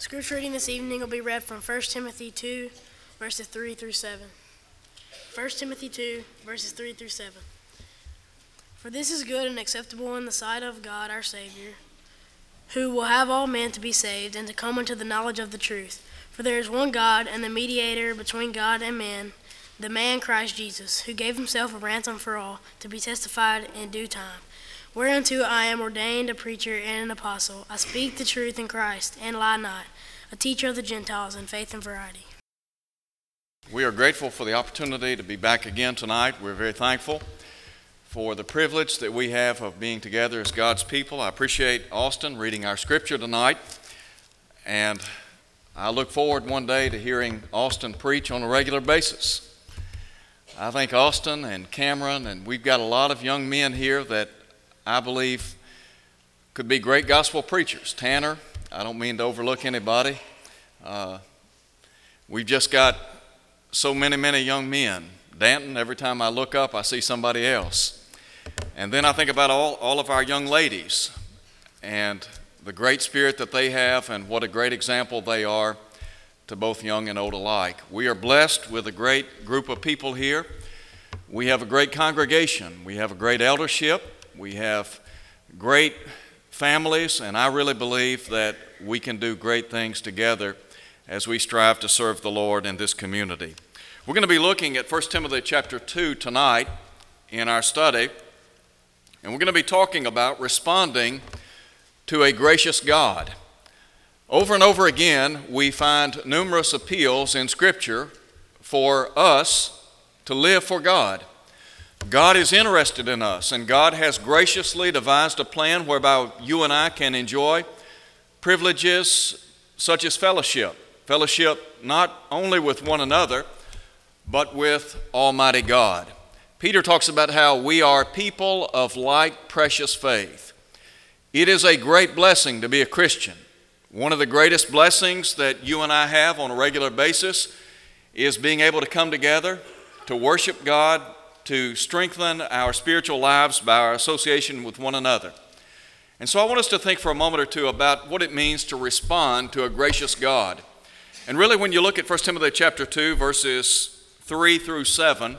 Scripture reading this evening will be read from 1 Timothy 2, verses 3 through 7. 1 Timothy 2, verses 3 through 7. For this is good and acceptable in the sight of God our Savior, who will have all men to be saved and to come unto the knowledge of the truth. For there is one God and the mediator between God and man, the man Christ Jesus, who gave himself a ransom for all, to be testified in due time. Whereunto I am ordained a preacher and an apostle. I speak the truth in Christ, and lie not, a teacher of the Gentiles in faith and variety. We are grateful for the opportunity to be back again tonight. We're very thankful for the privilege that we have of being together as God's people. I appreciate Austin reading our scripture tonight, and I look forward one day to hearing Austin preach on a regular basis. I think Austin and Cameron, and we've got a lot of young men here that I believe could be great gospel preachers. Tanner, I don't mean to overlook anybody. Uh, we've just got so many, many young men. Danton, every time I look up, I see somebody else. And then I think about all, all of our young ladies and the great spirit that they have and what a great example they are to both young and old alike. We are blessed with a great group of people here. We have a great congregation, we have a great eldership. We have great families, and I really believe that we can do great things together as we strive to serve the Lord in this community. We're going to be looking at 1 Timothy chapter 2 tonight in our study, and we're going to be talking about responding to a gracious God. Over and over again, we find numerous appeals in Scripture for us to live for God. God is interested in us, and God has graciously devised a plan whereby you and I can enjoy privileges such as fellowship. Fellowship not only with one another, but with Almighty God. Peter talks about how we are people of like precious faith. It is a great blessing to be a Christian. One of the greatest blessings that you and I have on a regular basis is being able to come together to worship God to strengthen our spiritual lives by our association with one another. And so I want us to think for a moment or two about what it means to respond to a gracious God. And really, when you look at 1 Timothy chapter 2, verses 3 through 7,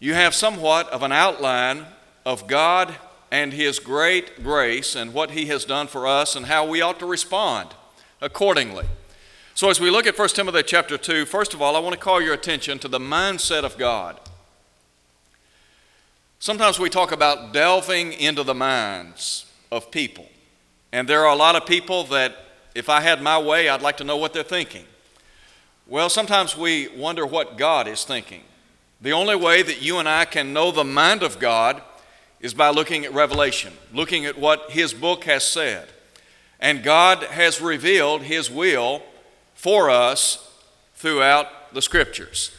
you have somewhat of an outline of God and His great grace and what He has done for us and how we ought to respond accordingly. So, as we look at 1 Timothy chapter 2, first of all, I want to call your attention to the mindset of God. Sometimes we talk about delving into the minds of people. And there are a lot of people that, if I had my way, I'd like to know what they're thinking. Well, sometimes we wonder what God is thinking. The only way that you and I can know the mind of God is by looking at Revelation, looking at what His book has said. And God has revealed His will for us throughout the Scriptures.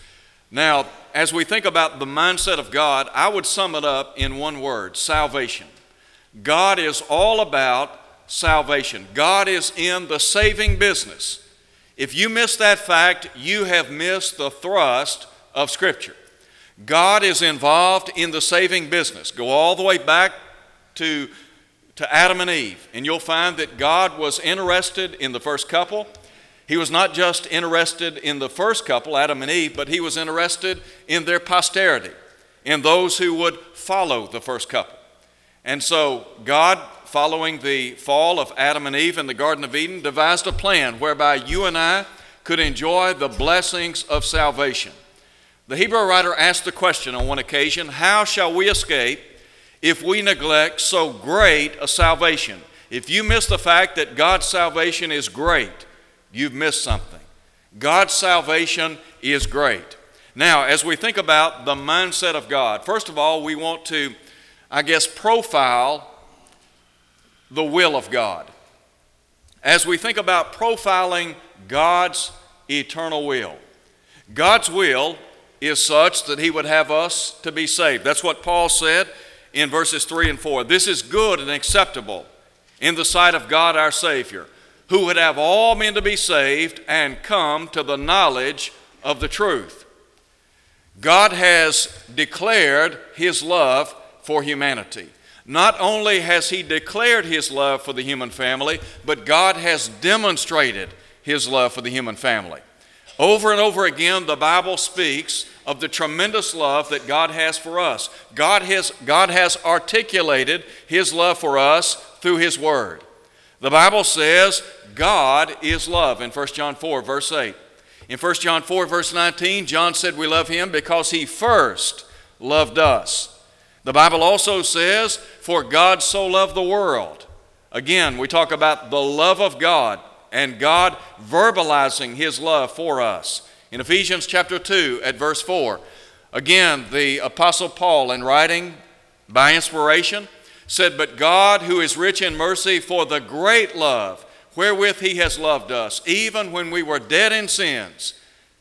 Now, as we think about the mindset of God, I would sum it up in one word salvation. God is all about salvation, God is in the saving business. If you miss that fact, you have missed the thrust of Scripture. God is involved in the saving business. Go all the way back to, to Adam and Eve, and you'll find that God was interested in the first couple. He was not just interested in the first couple, Adam and Eve, but he was interested in their posterity, in those who would follow the first couple. And so, God, following the fall of Adam and Eve in the Garden of Eden, devised a plan whereby you and I could enjoy the blessings of salvation. The Hebrew writer asked the question on one occasion How shall we escape if we neglect so great a salvation? If you miss the fact that God's salvation is great, you've missed something. God's salvation is great. Now, as we think about the mindset of God, first of all, we want to, I guess, profile the will of God. As we think about profiling God's eternal will, God's will is such that He would have us to be saved. That's what Paul said in verses 3 and 4. This is good and acceptable in the sight of God our Savior who would have all men to be saved and come to the knowledge of the truth. God has declared his love for humanity. Not only has he declared his love for the human family, but God has demonstrated his love for the human family. Over and over again, the Bible speaks of the tremendous love that God has for us. God has, God has articulated his love for us through his word. The Bible says God is love in 1 John 4, verse 8. In 1 John 4, verse 19, John said we love him because he first loved us. The Bible also says, For God so loved the world. Again, we talk about the love of God and God verbalizing his love for us. In Ephesians chapter 2 at verse 4, again, the Apostle Paul, in writing by inspiration, said, But God, who is rich in mercy, for the great love wherewith he has loved us, even when we were dead in sins,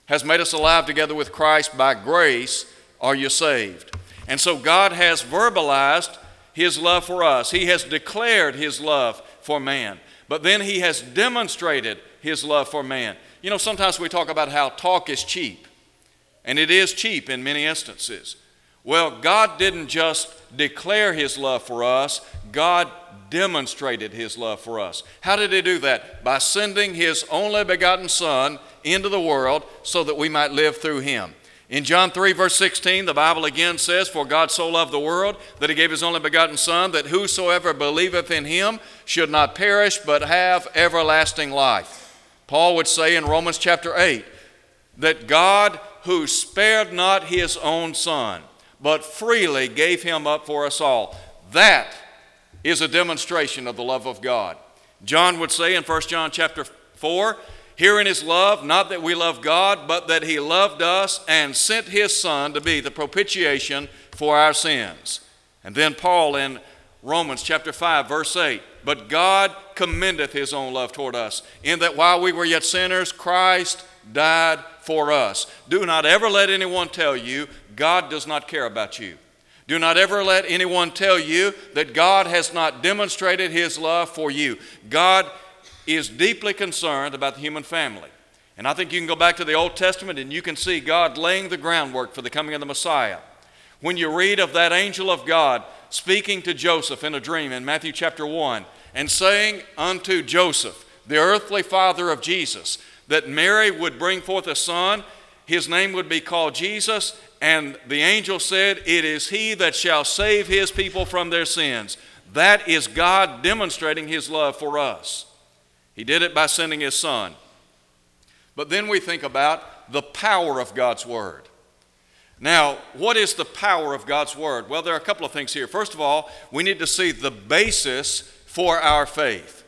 has made us alive together with Christ. By grace are you saved. And so God has verbalized his love for us, he has declared his love for man. But then he has demonstrated his love for man. You know, sometimes we talk about how talk is cheap, and it is cheap in many instances. Well, God didn't just declare his love for us, God demonstrated his love for us. How did he do that? By sending his only begotten Son into the world so that we might live through him. In John 3, verse 16, the Bible again says, For God so loved the world that he gave his only begotten Son, that whosoever believeth in him should not perish, but have everlasting life. Paul would say in Romans chapter 8 that God, who spared not his own Son, but freely gave him up for us all, that is a demonstration of the love of God. John would say in 1 John chapter 4, Herein is love, not that we love God, but that He loved us and sent His Son to be the propitiation for our sins. And then Paul in Romans chapter 5, verse 8 But God commendeth His own love toward us, in that while we were yet sinners, Christ died for us. Do not ever let anyone tell you God does not care about you. Do not ever let anyone tell you that God has not demonstrated His love for you. God is deeply concerned about the human family. And I think you can go back to the Old Testament and you can see God laying the groundwork for the coming of the Messiah. When you read of that angel of God speaking to Joseph in a dream in Matthew chapter 1 and saying unto Joseph, the earthly father of Jesus, that Mary would bring forth a son, his name would be called Jesus, and the angel said, It is he that shall save his people from their sins. That is God demonstrating his love for us. He did it by sending His Son. But then we think about the power of God's Word. Now, what is the power of God's Word? Well, there are a couple of things here. First of all, we need to see the basis for our faith.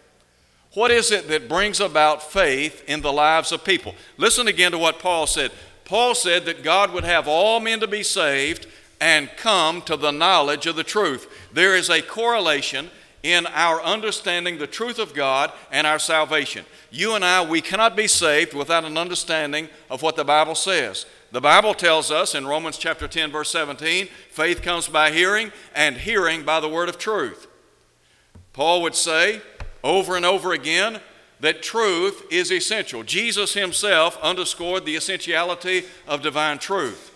What is it that brings about faith in the lives of people? Listen again to what Paul said. Paul said that God would have all men to be saved and come to the knowledge of the truth. There is a correlation in our understanding the truth of God and our salvation. You and I, we cannot be saved without an understanding of what the Bible says. The Bible tells us in Romans chapter 10 verse 17, faith comes by hearing and hearing by the word of truth. Paul would say over and over again that truth is essential. Jesus himself underscored the essentiality of divine truth.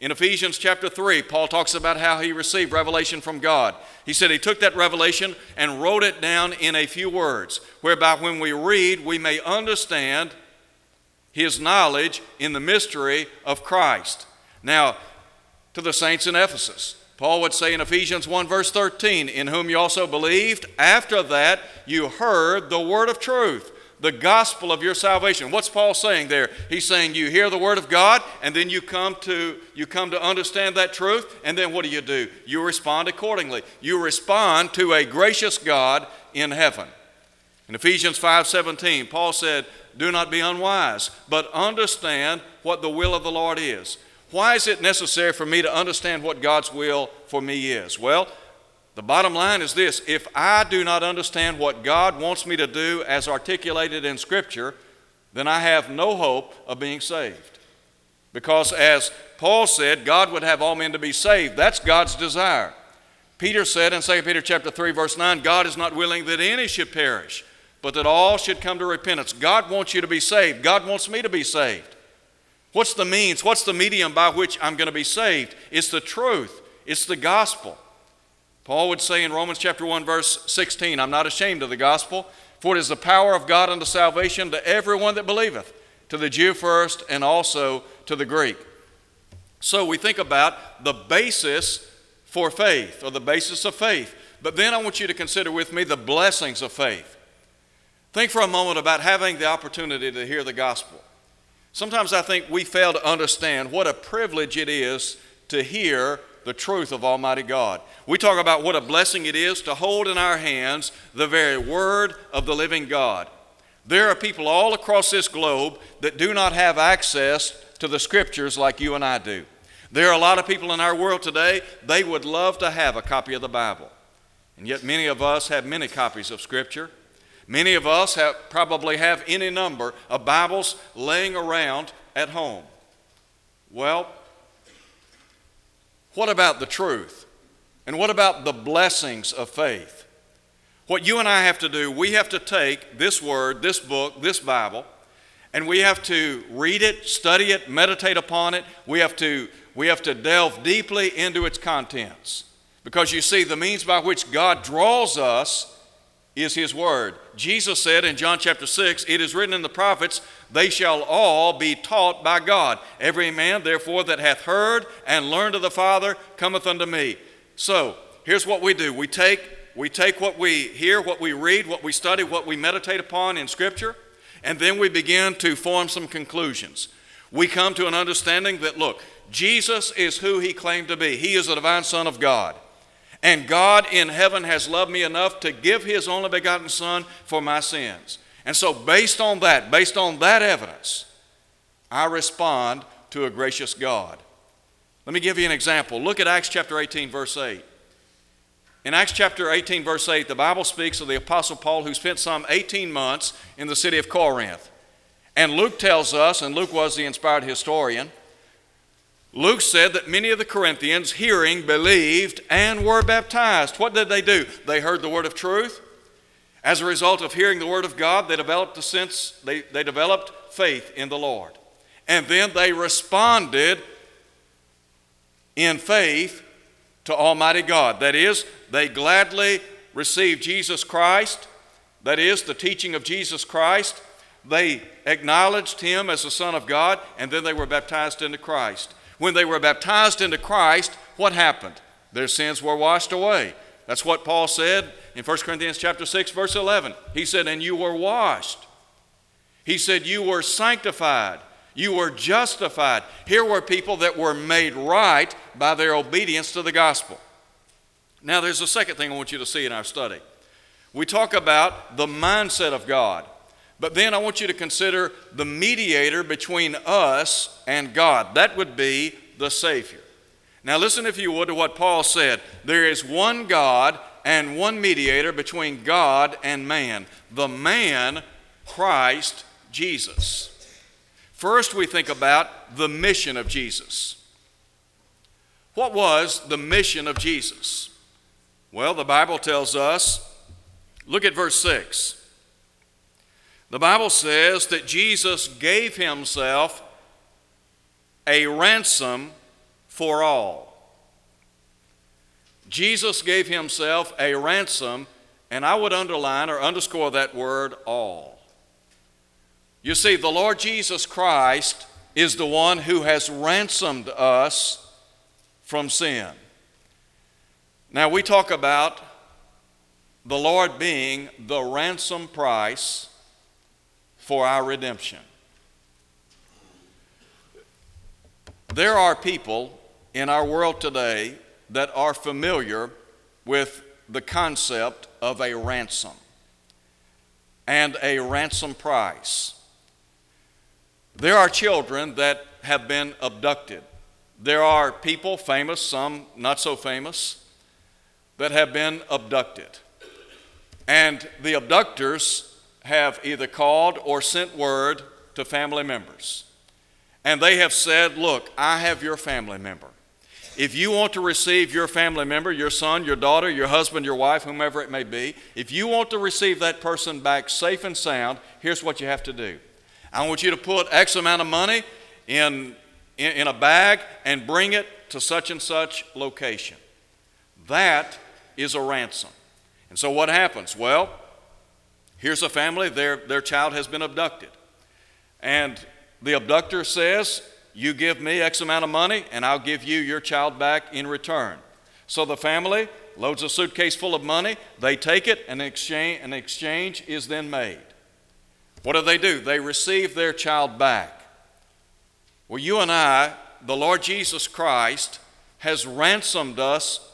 In Ephesians chapter 3, Paul talks about how he received revelation from God. He said he took that revelation and wrote it down in a few words, whereby when we read, we may understand his knowledge in the mystery of Christ. Now, to the saints in Ephesus, Paul would say in Ephesians 1, verse 13, In whom you also believed, after that you heard the word of truth the gospel of your salvation. What's Paul saying there? He's saying you hear the word of God and then you come to you come to understand that truth and then what do you do? You respond accordingly. You respond to a gracious God in heaven. In Ephesians 5:17, Paul said, "Do not be unwise, but understand what the will of the Lord is." Why is it necessary for me to understand what God's will for me is? Well, the bottom line is this if I do not understand what God wants me to do as articulated in Scripture, then I have no hope of being saved. Because as Paul said, God would have all men to be saved. That's God's desire. Peter said in 2 Peter chapter 3 verse 9, God is not willing that any should perish, but that all should come to repentance. God wants you to be saved. God wants me to be saved. What's the means? What's the medium by which I'm going to be saved? It's the truth. It's the gospel. Paul would say in Romans chapter 1 verse 16, I'm not ashamed of the gospel, For it is the power of God unto salvation to everyone that believeth, to the Jew first, and also to the Greek. So we think about the basis for faith, or the basis of faith. But then I want you to consider with me the blessings of faith. Think for a moment about having the opportunity to hear the gospel. Sometimes I think we fail to understand what a privilege it is to hear the truth of Almighty God. We talk about what a blessing it is to hold in our hands the very word of the living God. There are people all across this globe that do not have access to the scriptures like you and I do. There are a lot of people in our world today, they would love to have a copy of the Bible. And yet, many of us have many copies of Scripture. Many of us have, probably have any number of Bibles laying around at home. Well, what about the truth? And what about the blessings of faith? What you and I have to do, we have to take this word, this book, this Bible, and we have to read it, study it, meditate upon it. We have to, we have to delve deeply into its contents. Because you see, the means by which God draws us is His Word. Jesus said in John chapter 6, It is written in the prophets, they shall all be taught by God. Every man, therefore, that hath heard and learned of the Father cometh unto me. So, here's what we do we take, we take what we hear, what we read, what we study, what we meditate upon in Scripture, and then we begin to form some conclusions. We come to an understanding that, look, Jesus is who he claimed to be. He is the divine Son of God. And God in heaven has loved me enough to give his only begotten Son for my sins. And so, based on that, based on that evidence, I respond to a gracious God. Let me give you an example. Look at Acts chapter 18, verse 8. In Acts chapter 18, verse 8, the Bible speaks of the Apostle Paul who spent some 18 months in the city of Corinth. And Luke tells us, and Luke was the inspired historian, Luke said that many of the Corinthians, hearing, believed, and were baptized. What did they do? They heard the word of truth, as a result of hearing the Word of God, they developed a sense, they, they developed faith in the Lord. And then they responded in faith to Almighty God. That is, they gladly received Jesus Christ, that is, the teaching of Jesus Christ. They acknowledged Him as the Son of God, and then they were baptized into Christ. When they were baptized into Christ, what happened? Their sins were washed away. That's what Paul said in 1 Corinthians chapter 6 verse 11. He said, "And you were washed." He said, "You were sanctified. You were justified." Here were people that were made right by their obedience to the gospel. Now there's a second thing I want you to see in our study. We talk about the mindset of God. But then I want you to consider the mediator between us and God. That would be the Savior. Now, listen, if you would, to what Paul said. There is one God and one mediator between God and man, the man, Christ Jesus. First, we think about the mission of Jesus. What was the mission of Jesus? Well, the Bible tells us, look at verse 6. The Bible says that Jesus gave himself a ransom for all. Jesus gave himself a ransom, and I would underline or underscore that word all. You see, the Lord Jesus Christ is the one who has ransomed us from sin. Now, we talk about the Lord being the ransom price for our redemption. There are people in our world today that are familiar with the concept of a ransom and a ransom price. There are children that have been abducted. There are people, famous, some not so famous, that have been abducted. And the abductors have either called or sent word to family members. And they have said, Look, I have your family member. If you want to receive your family member, your son, your daughter, your husband, your wife, whomever it may be, if you want to receive that person back safe and sound, here's what you have to do. I want you to put X amount of money in, in, in a bag and bring it to such and such location. That is a ransom. And so what happens? Well, Here's a family, their, their child has been abducted. And the abductor says, You give me X amount of money, and I'll give you your child back in return. So the family loads a suitcase full of money, they take it, and an exchange, an exchange is then made. What do they do? They receive their child back. Well, you and I, the Lord Jesus Christ, has ransomed us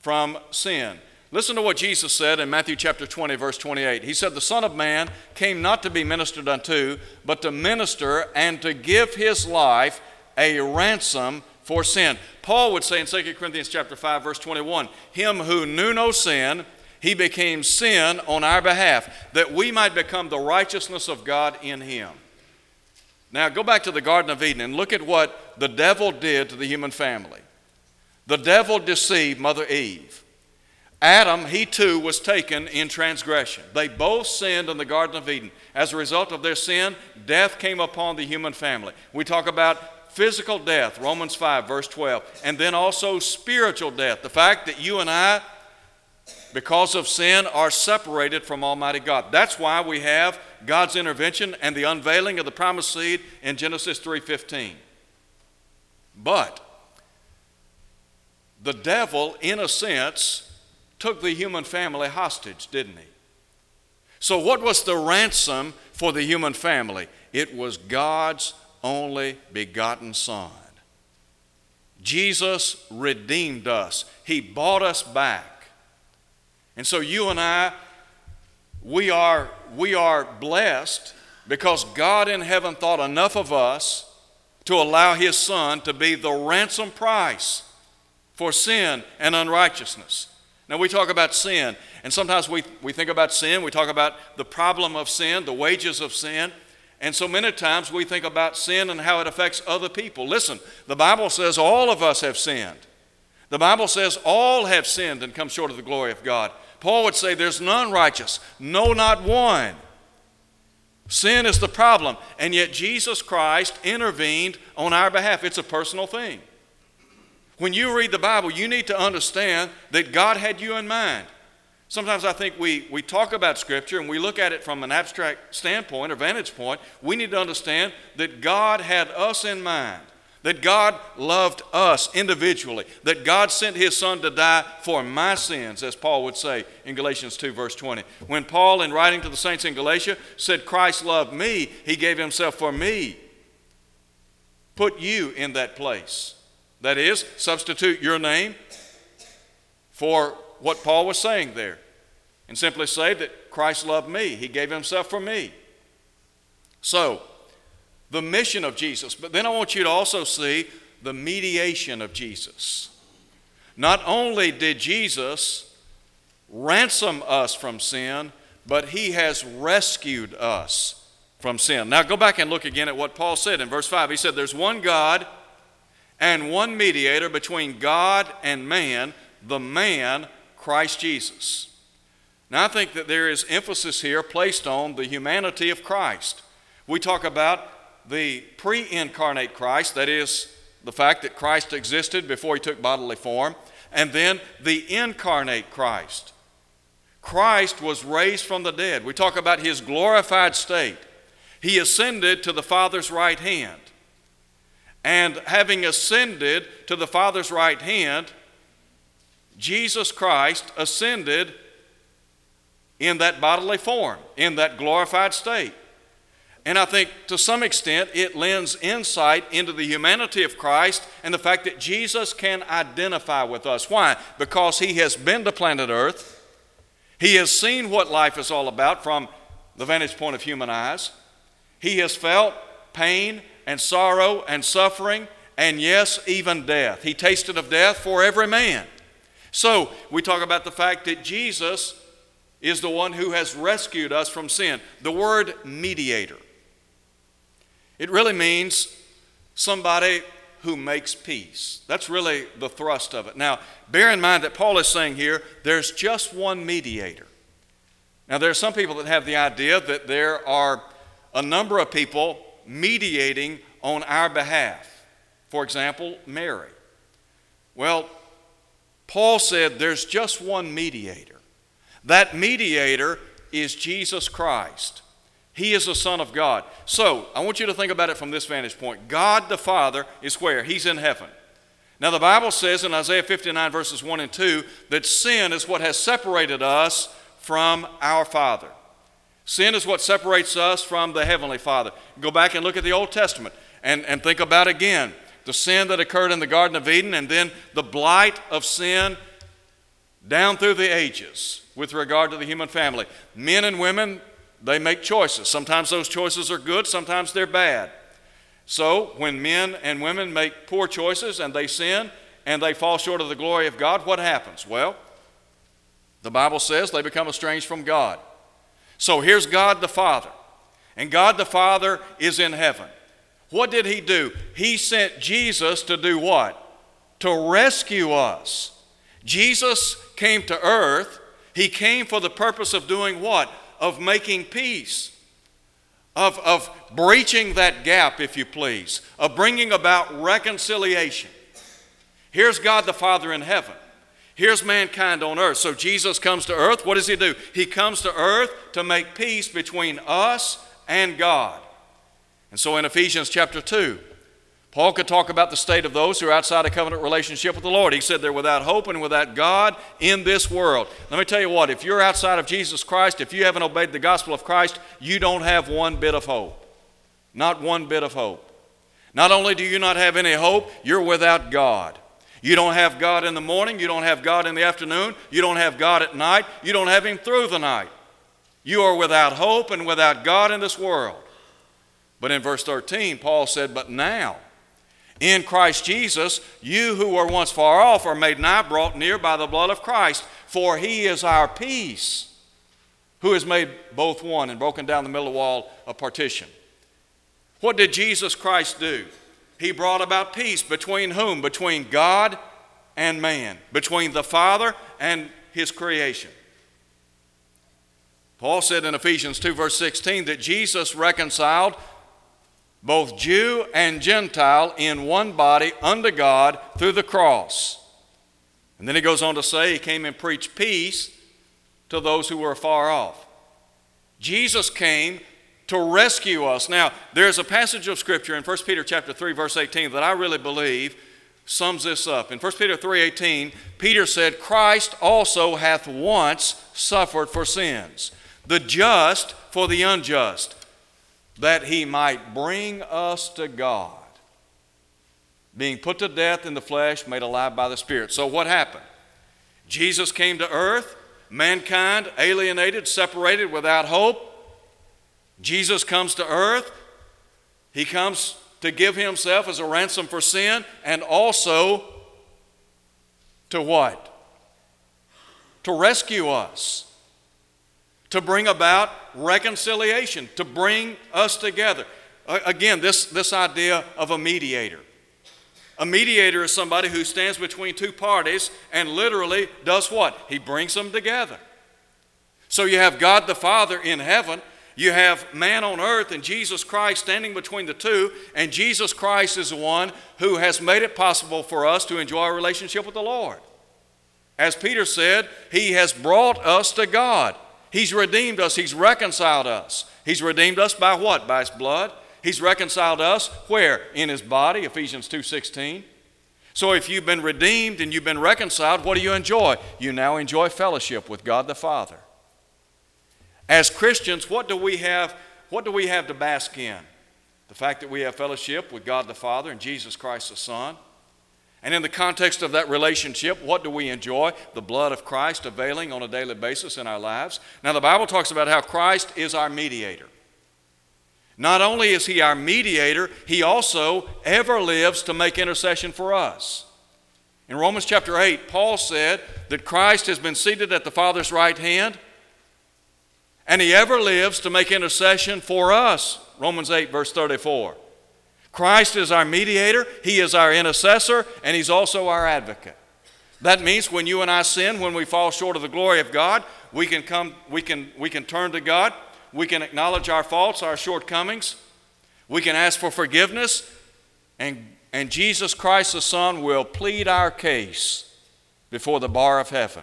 from sin. Listen to what Jesus said in Matthew chapter 20, verse 28. He said, The Son of Man came not to be ministered unto, but to minister and to give his life a ransom for sin. Paul would say in 2 Corinthians chapter 5, verse 21, Him who knew no sin, he became sin on our behalf, that we might become the righteousness of God in him. Now go back to the Garden of Eden and look at what the devil did to the human family. The devil deceived Mother Eve. Adam, he too was taken in transgression. They both sinned in the Garden of Eden. As a result of their sin, death came upon the human family. We talk about physical death, Romans 5, verse 12, and then also spiritual death. The fact that you and I, because of sin, are separated from Almighty God. That's why we have God's intervention and the unveiling of the promised seed in Genesis 3:15. But the devil, in a sense, took the human family hostage, didn't he? So, what was the ransom for the human family? It was God's only begotten Son. Jesus redeemed us, He bought us back. And so, you and I, we are, we are blessed because God in heaven thought enough of us to allow His Son to be the ransom price for sin and unrighteousness. Now, we talk about sin, and sometimes we, we think about sin, we talk about the problem of sin, the wages of sin, and so many times we think about sin and how it affects other people. Listen, the Bible says all of us have sinned. The Bible says all have sinned and come short of the glory of God. Paul would say there's none righteous, no, not one. Sin is the problem, and yet Jesus Christ intervened on our behalf. It's a personal thing. When you read the Bible, you need to understand that God had you in mind. Sometimes I think we, we talk about Scripture and we look at it from an abstract standpoint or vantage point. We need to understand that God had us in mind, that God loved us individually, that God sent His Son to die for my sins, as Paul would say in Galatians 2, verse 20. When Paul, in writing to the saints in Galatia, said, Christ loved me, He gave Himself for me. Put you in that place. That is, substitute your name for what Paul was saying there. And simply say that Christ loved me, He gave Himself for me. So, the mission of Jesus. But then I want you to also see the mediation of Jesus. Not only did Jesus ransom us from sin, but He has rescued us from sin. Now go back and look again at what Paul said in verse 5. He said, There's one God and one mediator between God and man, the man, Christ Jesus. Now, I think that there is emphasis here placed on the humanity of Christ. We talk about the pre incarnate Christ, that is, the fact that Christ existed before he took bodily form, and then the incarnate Christ. Christ was raised from the dead. We talk about his glorified state. He ascended to the Father's right hand. And having ascended to the Father's right hand, Jesus Christ ascended in that bodily form, in that glorified state. And I think to some extent it lends insight into the humanity of Christ and the fact that Jesus can identify with us. Why? Because he has been to planet Earth, he has seen what life is all about from the vantage point of human eyes, he has felt pain and sorrow and suffering, and yes, even death. He tasted of death for every man. So, we talk about the fact that Jesus is the one who has rescued us from sin. The word mediator, it really means somebody who makes peace. That's really the thrust of it. Now, bear in mind that Paul is saying here there's just one mediator. Now, there are some people that have the idea that there are a number of people mediating on our behalf. For example, Mary. Well, Paul said there's just one mediator. That mediator is Jesus Christ. He is the Son of God. So, I want you to think about it from this vantage point. God the Father is where? He's in heaven. Now, the Bible says in Isaiah 59, verses 1 and 2, that sin is what has separated us from our Father. Sin is what separates us from the Heavenly Father. Go back and look at the Old Testament and, and think about again the sin that occurred in the Garden of Eden and then the blight of sin down through the ages with regard to the human family. Men and women, they make choices. Sometimes those choices are good, sometimes they're bad. So, when men and women make poor choices and they sin and they fall short of the glory of God, what happens? Well, the Bible says they become estranged from God. So, here's God the Father, and God the Father is in heaven. What did He do? He sent Jesus to do what? To rescue us. Jesus came to earth. He came for the purpose of doing what? Of making peace of, of breaching that gap, if you please, of bringing about reconciliation. Here's God the Father in heaven. Here's mankind on earth. So Jesus comes to earth. What does he do? He comes to earth to make peace between us and God. And so in Ephesians chapter 2, Paul could talk about the state of those who are outside a covenant relationship with the Lord. He said they're without hope and without God in this world. Let me tell you what, if you're outside of Jesus Christ, if you haven't obeyed the gospel of Christ, you don't have one bit of hope. Not one bit of hope. Not only do you not have any hope, you're without God. You don't have God in the morning, you don't have God in the afternoon, you don't have God at night, you don't have Him through the night. You are without hope and without God in this world. But in verse 13, Paul said, But now, in Christ Jesus, you who were once far off are made nigh, brought near by the blood of Christ, for he is our peace, who has made both one and broken down the middle wall of partition. What did Jesus Christ do? He brought about peace between whom? Between God and man, between the Father and his creation. Paul said in Ephesians 2, verse 16, that Jesus reconciled both Jew and Gentile in one body unto God through the cross. And then he goes on to say he came and preached peace to those who were far off. Jesus came to rescue us. Now, there's a passage of scripture in 1 Peter chapter 3 verse 18 that I really believe sums this up. In 1 Peter 3:18, Peter said, "Christ also hath once suffered for sins, the just for the unjust, that he might bring us to God, being put to death in the flesh, made alive by the Spirit. So, what happened? Jesus came to earth, mankind alienated, separated, without hope. Jesus comes to earth. He comes to give himself as a ransom for sin and also to what? To rescue us to bring about reconciliation, to bring us together. Again, this, this idea of a mediator. A mediator is somebody who stands between two parties and literally does what? He brings them together. So you have God the Father in heaven, you have man on earth, and Jesus Christ standing between the two, and Jesus Christ is the one who has made it possible for us to enjoy a relationship with the Lord. As Peter said, He has brought us to God. He's redeemed us, He's reconciled us. He's redeemed us by what? By His blood. He's reconciled us where? In His body, Ephesians 2:16. So if you've been redeemed and you've been reconciled, what do you enjoy? You now enjoy fellowship with God the Father. As Christians, what do we have what do we have to bask in? The fact that we have fellowship with God the Father and Jesus Christ the Son. And in the context of that relationship, what do we enjoy? The blood of Christ availing on a daily basis in our lives. Now, the Bible talks about how Christ is our mediator. Not only is he our mediator, he also ever lives to make intercession for us. In Romans chapter 8, Paul said that Christ has been seated at the Father's right hand, and he ever lives to make intercession for us. Romans 8, verse 34. Christ is our mediator, He is our intercessor, and He's also our advocate. That means when you and I sin, when we fall short of the glory of God, we can come, we can, we can turn to God, we can acknowledge our faults, our shortcomings, we can ask for forgiveness, and, and Jesus Christ the Son will plead our case before the bar of heaven.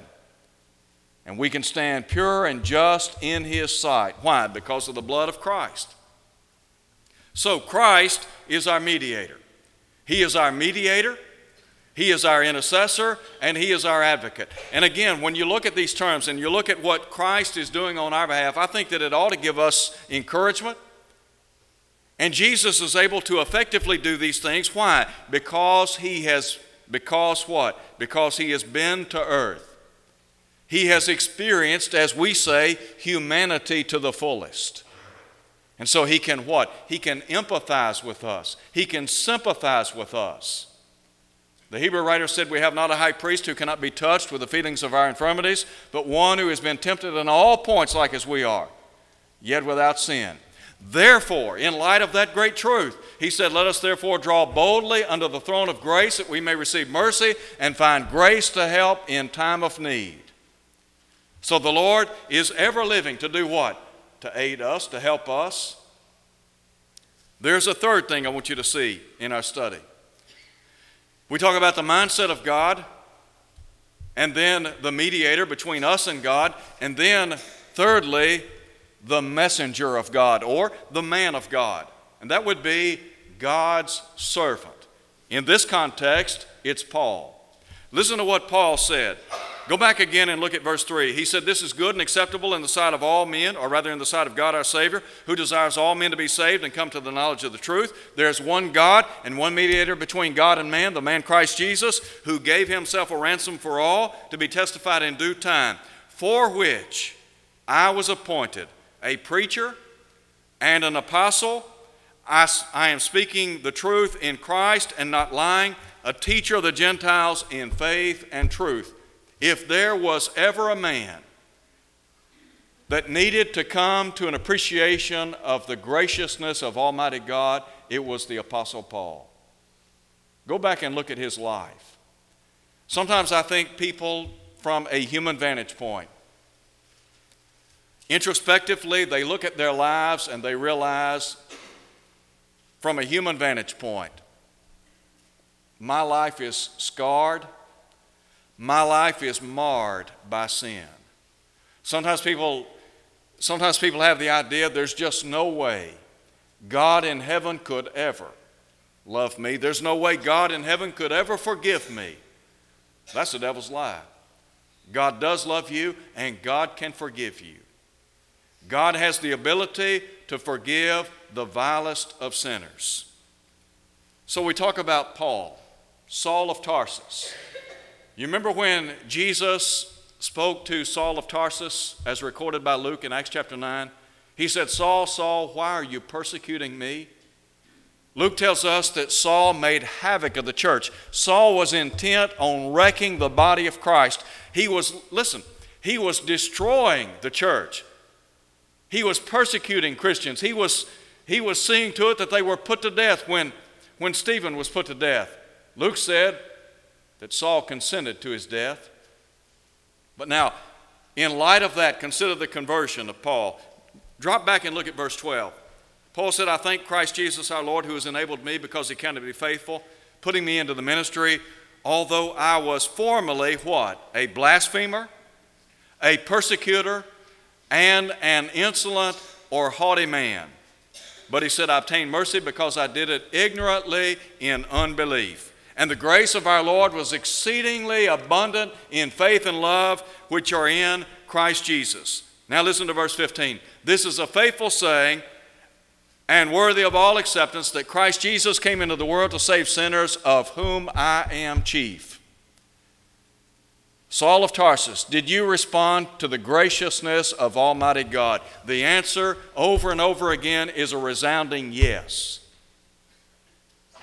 And we can stand pure and just in His sight. Why? Because of the blood of Christ. So Christ is our mediator. He is our mediator. He is our intercessor and He is our advocate. And again, when you look at these terms and you look at what Christ is doing on our behalf, I think that it ought to give us encouragement. And Jesus is able to effectively do these things. Why? Because He has, because what? Because He has been to earth. He has experienced, as we say, humanity to the fullest. And so He can what? He can empathize with us, He can sympathize with us. The Hebrew writer said, We have not a high priest who cannot be touched with the feelings of our infirmities, but one who has been tempted in all points like as we are, yet without sin. Therefore, in light of that great truth, he said, Let us therefore draw boldly under the throne of grace that we may receive mercy and find grace to help in time of need. So the Lord is ever living to do what? To aid us, to help us. There's a third thing I want you to see in our study. We talk about the mindset of God, and then the mediator between us and God, and then thirdly, the messenger of God or the man of God. And that would be God's servant. In this context, it's Paul. Listen to what Paul said. Go back again and look at verse 3. He said, This is good and acceptable in the sight of all men, or rather in the sight of God our Savior, who desires all men to be saved and come to the knowledge of the truth. There is one God and one mediator between God and man, the man Christ Jesus, who gave himself a ransom for all to be testified in due time, for which I was appointed a preacher and an apostle. I, I am speaking the truth in Christ and not lying, a teacher of the Gentiles in faith and truth. If there was ever a man that needed to come to an appreciation of the graciousness of Almighty God, it was the Apostle Paul. Go back and look at his life. Sometimes I think people, from a human vantage point, introspectively, they look at their lives and they realize, from a human vantage point, my life is scarred my life is marred by sin. Sometimes people, sometimes people have the idea there's just no way God in heaven could ever love me. There's no way God in heaven could ever forgive me. That's the devil's lie. God does love you, and God can forgive you. God has the ability to forgive the vilest of sinners. So we talk about Paul, Saul of Tarsus. You remember when Jesus spoke to Saul of Tarsus, as recorded by Luke in Acts chapter 9? He said, Saul, Saul, why are you persecuting me? Luke tells us that Saul made havoc of the church. Saul was intent on wrecking the body of Christ. He was, listen, he was destroying the church. He was persecuting Christians. He was, he was seeing to it that they were put to death when, when Stephen was put to death. Luke said, that Saul consented to his death. But now, in light of that, consider the conversion of Paul. Drop back and look at verse 12. Paul said, I thank Christ Jesus our Lord who has enabled me because he counted me faithful, putting me into the ministry, although I was formerly what? A blasphemer, a persecutor, and an insolent or haughty man. But he said, I obtained mercy because I did it ignorantly in unbelief. And the grace of our Lord was exceedingly abundant in faith and love which are in Christ Jesus. Now listen to verse 15. This is a faithful saying and worthy of all acceptance that Christ Jesus came into the world to save sinners, of whom I am chief. Saul of Tarsus, did you respond to the graciousness of Almighty God? The answer over and over again is a resounding yes.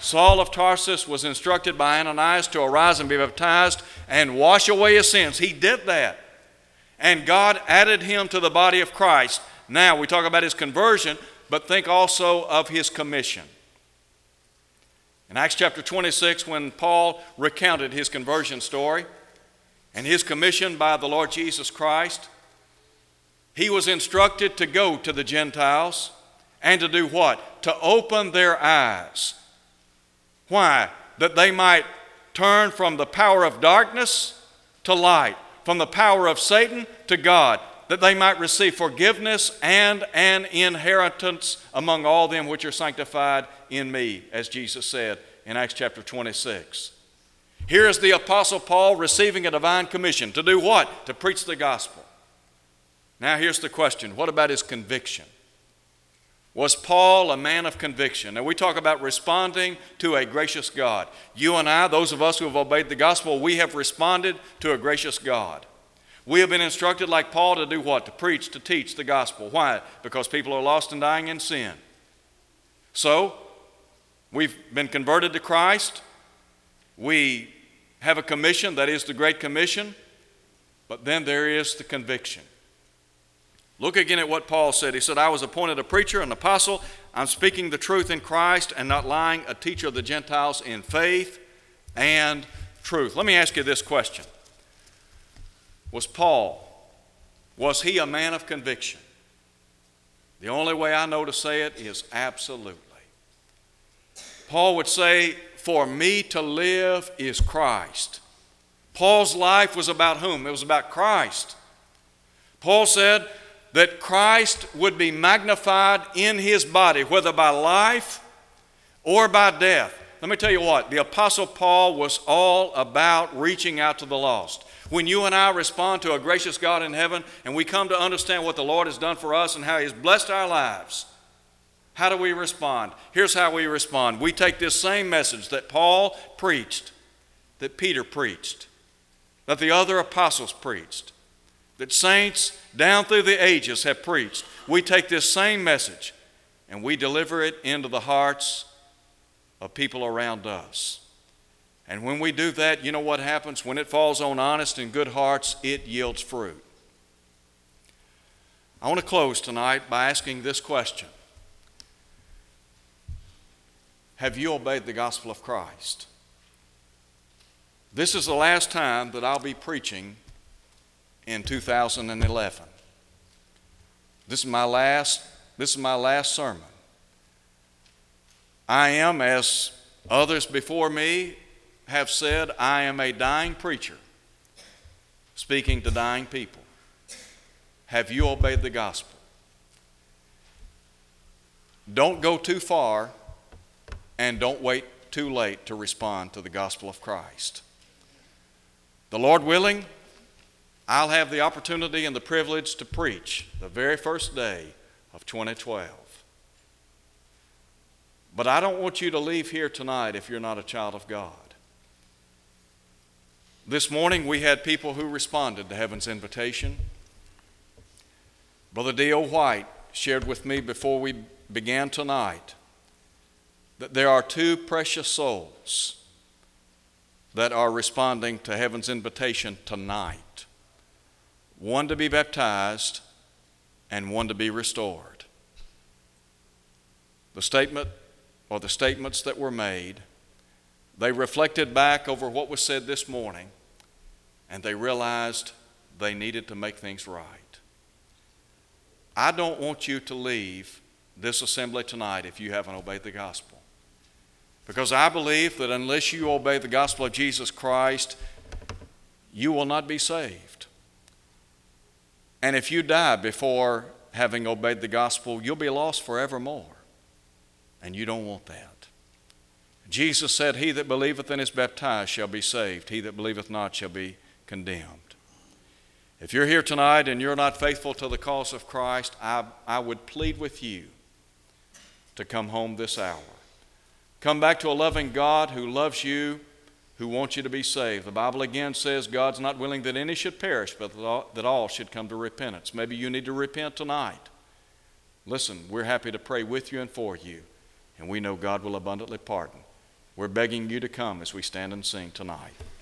Saul of Tarsus was instructed by Ananias to arise and be baptized and wash away his sins. He did that. And God added him to the body of Christ. Now, we talk about his conversion, but think also of his commission. In Acts chapter 26, when Paul recounted his conversion story and his commission by the Lord Jesus Christ, he was instructed to go to the Gentiles and to do what? To open their eyes why? That they might turn from the power of darkness to light, from the power of Satan to God, that they might receive forgiveness and an inheritance among all them which are sanctified in me, as Jesus said in Acts chapter 26. Here is the Apostle Paul receiving a divine commission to do what? To preach the gospel. Now, here's the question what about his conviction? Was Paul a man of conviction? Now, we talk about responding to a gracious God. You and I, those of us who have obeyed the gospel, we have responded to a gracious God. We have been instructed, like Paul, to do what? To preach, to teach the gospel. Why? Because people are lost and dying in sin. So, we've been converted to Christ. We have a commission, that is the Great Commission. But then there is the conviction. Look again at what Paul said. He said, I was appointed a preacher, an apostle. I'm speaking the truth in Christ and not lying, a teacher of the Gentiles in faith and truth. Let me ask you this question was Paul, was he a man of conviction? The only way I know to say it is absolutely. Paul would say, For me to live is Christ. Paul's life was about whom? It was about Christ. Paul said that Christ would be magnified in his body, whether by life or by death. Let me tell you what, the Apostle Paul was all about reaching out to the lost. When you and I respond to a gracious God in heaven and we come to understand what the Lord has done for us and how He's blessed our lives, how do we respond? Here's how we respond we take this same message that Paul preached, that Peter preached, that the other apostles preached, that saints down through the ages have preached. We take this same message and we deliver it into the hearts of people around us. And when we do that, you know what happens? When it falls on honest and good hearts, it yields fruit. I want to close tonight by asking this question Have you obeyed the gospel of Christ? This is the last time that I'll be preaching in 2011. This is my last, this is my last sermon. I am, as others before me have said, I am a dying preacher speaking to dying people. Have you obeyed the gospel? Don't go too far and don't wait too late to respond to the gospel of Christ. The Lord willing, I'll have the opportunity and the privilege to preach the very first day of 2012. But I don't want you to leave here tonight if you're not a child of God. This morning we had people who responded to heaven's invitation. Brother D.O. White shared with me before we began tonight that there are two precious souls that are responding to heaven's invitation tonight one to be baptized and one to be restored. The statement or the statements that were made, they reflected back over what was said this morning and they realized they needed to make things right. I don't want you to leave this assembly tonight if you haven't obeyed the gospel. Because I believe that unless you obey the gospel of Jesus Christ, you will not be saved. And if you die before having obeyed the gospel, you'll be lost forevermore. And you don't want that. Jesus said, He that believeth and is baptized shall be saved, he that believeth not shall be condemned. If you're here tonight and you're not faithful to the cause of Christ, I, I would plead with you to come home this hour. Come back to a loving God who loves you, who wants you to be saved. The Bible again says God's not willing that any should perish, but that all should come to repentance. Maybe you need to repent tonight. Listen, we're happy to pray with you and for you, and we know God will abundantly pardon. We're begging you to come as we stand and sing tonight.